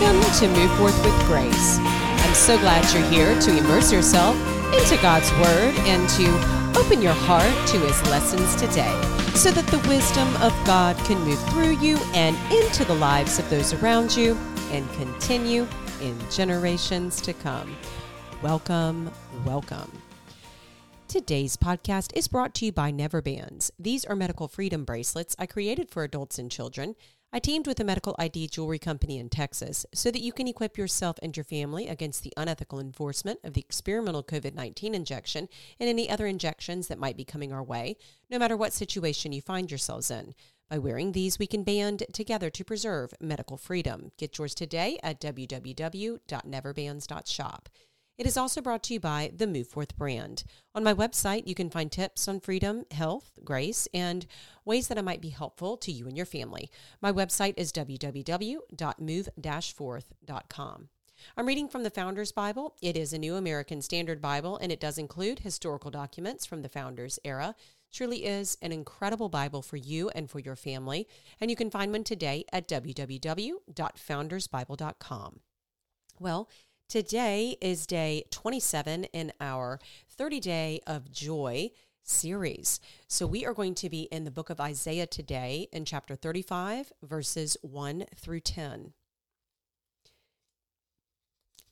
Welcome to Move Forth with Grace. I'm so glad you're here to immerse yourself into God's Word and to open your heart to His lessons today so that the wisdom of God can move through you and into the lives of those around you and continue in generations to come. Welcome, welcome. Today's podcast is brought to you by Never Bands. These are medical freedom bracelets I created for adults and children. I teamed with a medical ID jewelry company in Texas so that you can equip yourself and your family against the unethical enforcement of the experimental COVID 19 injection and any other injections that might be coming our way, no matter what situation you find yourselves in. By wearing these, we can band together to preserve medical freedom. Get yours today at www.neverbands.shop. It is also brought to you by the Move Forth brand. On my website, you can find tips on freedom, health, grace, and ways that I might be helpful to you and your family. My website is www.move-forth.com. I'm reading from the Founders Bible. It is a New American Standard Bible, and it does include historical documents from the Founders era. Truly is an incredible Bible for you and for your family, and you can find one today at www.foundersbible.com. Well, Today is day 27 in our 30 Day of Joy series. So we are going to be in the book of Isaiah today in chapter 35, verses 1 through 10.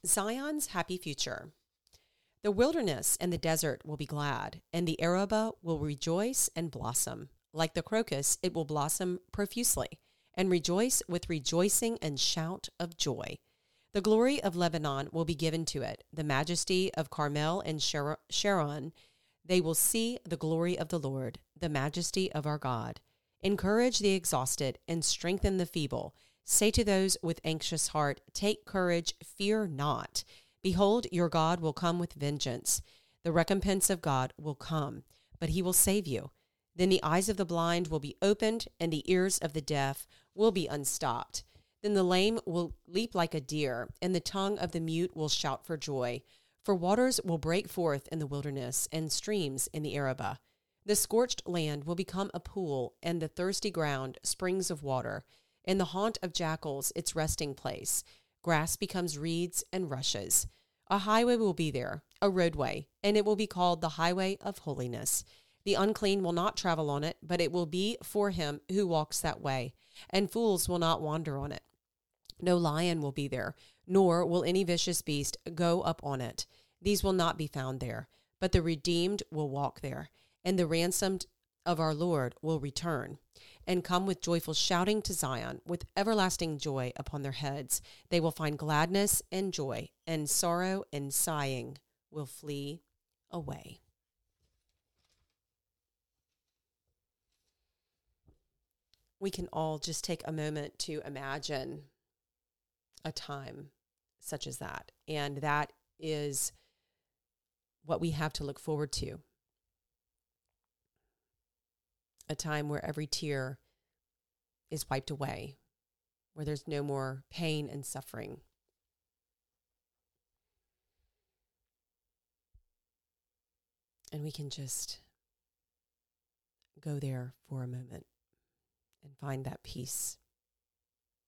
Zion's happy future. The wilderness and the desert will be glad, and the Arabah will rejoice and blossom. Like the crocus, it will blossom profusely, and rejoice with rejoicing and shout of joy. The glory of Lebanon will be given to it, the majesty of Carmel and Sharon. They will see the glory of the Lord, the majesty of our God. Encourage the exhausted and strengthen the feeble. Say to those with anxious heart, Take courage, fear not. Behold, your God will come with vengeance. The recompense of God will come, but he will save you. Then the eyes of the blind will be opened, and the ears of the deaf will be unstopped. Then the lame will leap like a deer, and the tongue of the mute will shout for joy. For waters will break forth in the wilderness, and streams in the Arabah. The scorched land will become a pool, and the thirsty ground springs of water. In the haunt of jackals, its resting place, grass becomes reeds and rushes. A highway will be there, a roadway, and it will be called the highway of holiness. The unclean will not travel on it, but it will be for him who walks that way, and fools will not wander on it. No lion will be there, nor will any vicious beast go up on it. These will not be found there, but the redeemed will walk there, and the ransomed of our Lord will return and come with joyful shouting to Zion, with everlasting joy upon their heads. They will find gladness and joy, and sorrow and sighing will flee away. We can all just take a moment to imagine a time such as that. And that is what we have to look forward to. A time where every tear is wiped away, where there's no more pain and suffering. And we can just go there for a moment and find that peace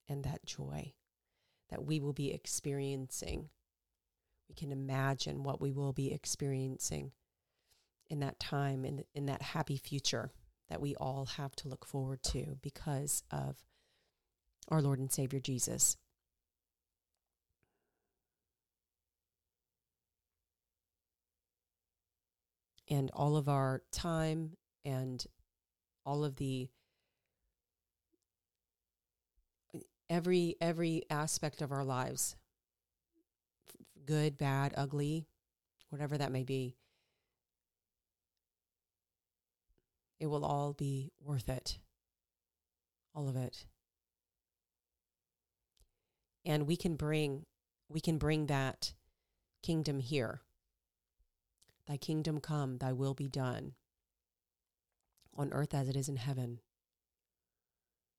and that joy that we will be experiencing. We can imagine what we will be experiencing in that time, in, in that happy future that we all have to look forward to because of our Lord and Savior Jesus. And all of our time and all of the every every aspect of our lives good bad ugly whatever that may be it will all be worth it. All of it. And we can bring we can bring that kingdom here. Thy kingdom come thy will be done on earth as it is in heaven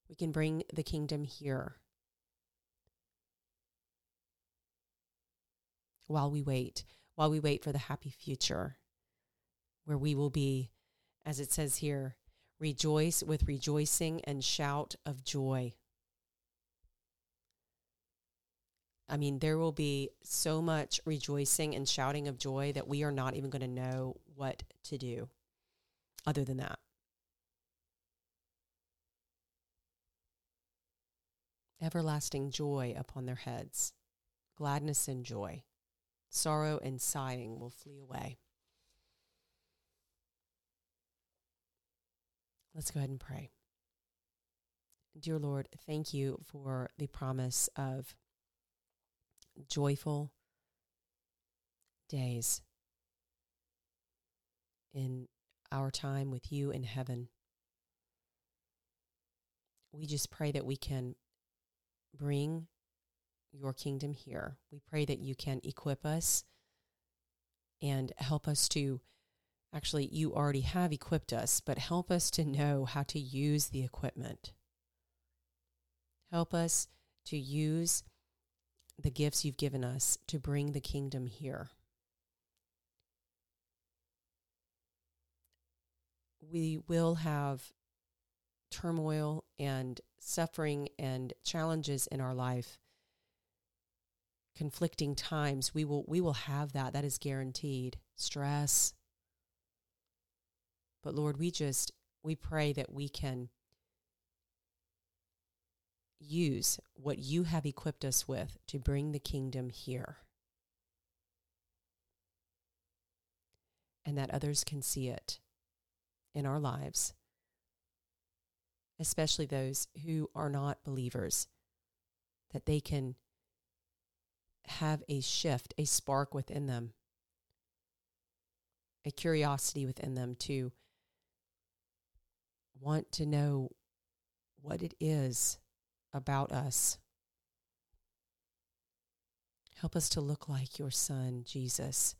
we can bring the kingdom here while we wait, while we wait for the happy future where we will be, as it says here, rejoice with rejoicing and shout of joy. I mean, there will be so much rejoicing and shouting of joy that we are not even going to know what to do other than that. Everlasting joy upon their heads, gladness and joy, sorrow and sighing will flee away. Let's go ahead and pray. Dear Lord, thank you for the promise of joyful days in our time with you in heaven. We just pray that we can bring your kingdom here. We pray that you can equip us and help us to actually, you already have equipped us, but help us to know how to use the equipment. Help us to use the gifts you've given us to bring the kingdom here. We will have turmoil and suffering and challenges in our life conflicting times we will we will have that. That is guaranteed. Stress. But lord we just we pray that we can use what you have equipped us with to bring the kingdom here. And that others can see it in our lives, especially those who are not believers, that they can have a shift, a spark within them, a curiosity within them to want to know what it is about us. Help us to look like your Son, Jesus.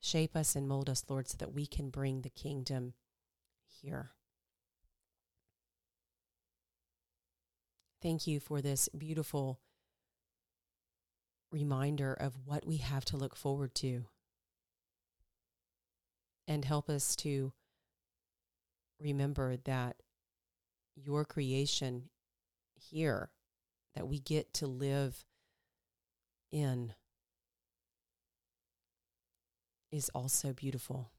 Shape us and mold us, Lord, so that we can bring the kingdom here. Thank you for this beautiful reminder of what we have to look forward to. And help us to remember that your creation here that we get to live in is also beautiful.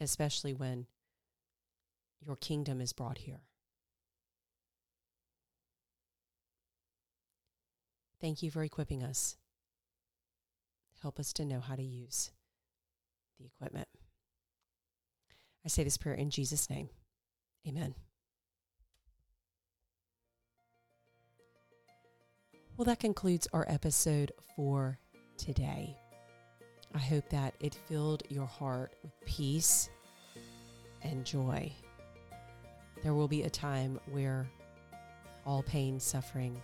Especially when your kingdom is brought here. Thank you for equipping us. Help us to know how to use the equipment. I say this prayer in Jesus' name. Amen. Well, that concludes our episode for today. I hope that it filled your heart with peace and joy. There will be a time where all pain, suffering,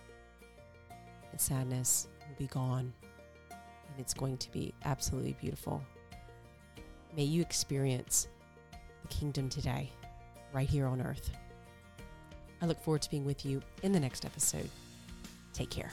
and sadness will be gone, and it's going to be absolutely beautiful. May you experience the kingdom today right here on earth. I look forward to being with you in the next episode. Take care.